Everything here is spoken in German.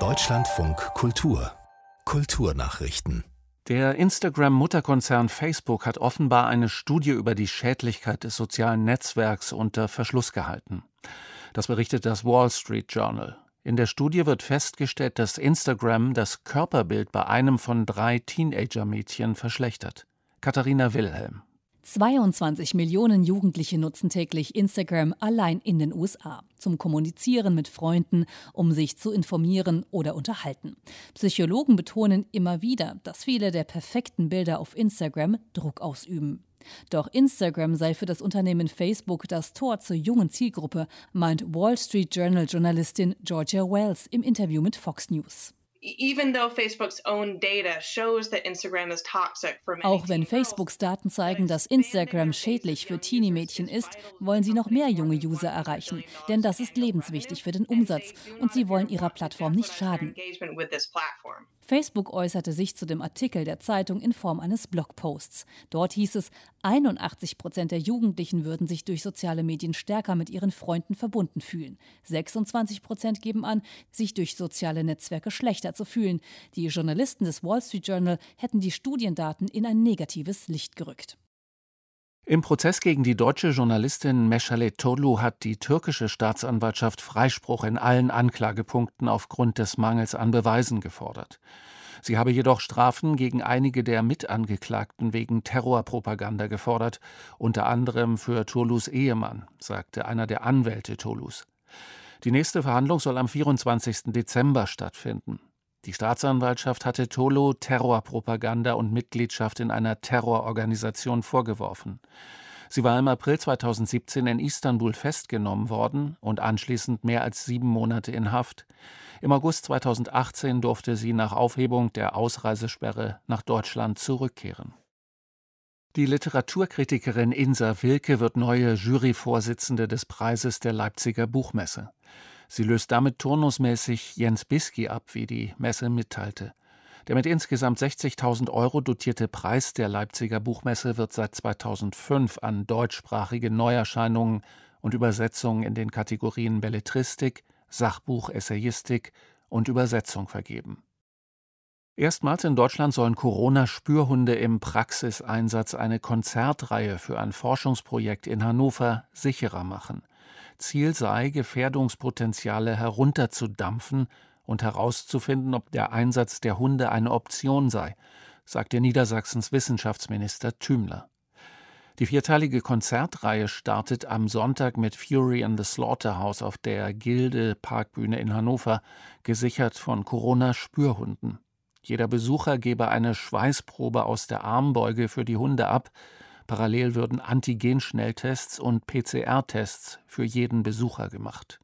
Deutschlandfunk Kultur Kulturnachrichten der Instagram-Mutterkonzern Facebook hat offenbar eine Studie über die Schädlichkeit des sozialen Netzwerks unter Verschluss gehalten. Das berichtet das Wall Street Journal. In der Studie wird festgestellt, dass Instagram das Körperbild bei einem von drei Teenager-Mädchen verschlechtert. Katharina Wilhelm. 22 Millionen Jugendliche nutzen täglich Instagram allein in den USA zum Kommunizieren mit Freunden, um sich zu informieren oder unterhalten. Psychologen betonen immer wieder, dass viele der perfekten Bilder auf Instagram Druck ausüben. Doch Instagram sei für das Unternehmen Facebook das Tor zur jungen Zielgruppe, meint Wall Street Journal Journalistin Georgia Wells im Interview mit Fox News. Auch wenn Facebooks Daten zeigen, dass Instagram schädlich für Teenie-Mädchen ist, wollen sie noch mehr junge User erreichen. Denn das ist lebenswichtig für den Umsatz und sie wollen ihrer Plattform nicht schaden. Facebook äußerte sich zu dem Artikel der Zeitung in Form eines Blogposts. Dort hieß es, 81 Prozent der Jugendlichen würden sich durch soziale Medien stärker mit ihren Freunden verbunden fühlen. 26 Prozent geben an, sich durch soziale Netzwerke schlechter zu fühlen. Die Journalisten des Wall Street Journal hätten die Studiendaten in ein negatives Licht gerückt. Im Prozess gegen die deutsche Journalistin Meschale Tolu hat die türkische Staatsanwaltschaft Freispruch in allen Anklagepunkten aufgrund des Mangels an Beweisen gefordert. Sie habe jedoch Strafen gegen einige der Mitangeklagten wegen Terrorpropaganda gefordert, unter anderem für Tolus Ehemann, sagte einer der Anwälte Tolus. Die nächste Verhandlung soll am 24. Dezember stattfinden. Die Staatsanwaltschaft hatte Tolo Terrorpropaganda und Mitgliedschaft in einer Terrororganisation vorgeworfen. Sie war im April 2017 in Istanbul festgenommen worden und anschließend mehr als sieben Monate in Haft. Im August 2018 durfte sie nach Aufhebung der Ausreisesperre nach Deutschland zurückkehren. Die Literaturkritikerin Insa Wilke wird neue Juryvorsitzende des Preises der Leipziger Buchmesse. Sie löst damit turnusmäßig Jens Bisky ab, wie die Messe mitteilte. Der mit insgesamt 60.000 Euro dotierte Preis der Leipziger Buchmesse wird seit 2005 an deutschsprachige Neuerscheinungen und Übersetzungen in den Kategorien Belletristik, Sachbuch, Essayistik und Übersetzung vergeben. Erstmals in Deutschland sollen Corona-Spürhunde im Praxiseinsatz eine Konzertreihe für ein Forschungsprojekt in Hannover sicherer machen. Ziel sei, Gefährdungspotenziale herunterzudampfen und herauszufinden, ob der Einsatz der Hunde eine Option sei, sagte Niedersachsens Wissenschaftsminister Thümler. Die vierteilige Konzertreihe startet am Sonntag mit Fury in the Slaughterhouse auf der Gilde Parkbühne in Hannover, gesichert von Corona-Spürhunden. Jeder Besucher gebe eine Schweißprobe aus der Armbeuge für die Hunde ab, Parallel würden Antigen-Schnelltests und PCR-Tests für jeden Besucher gemacht.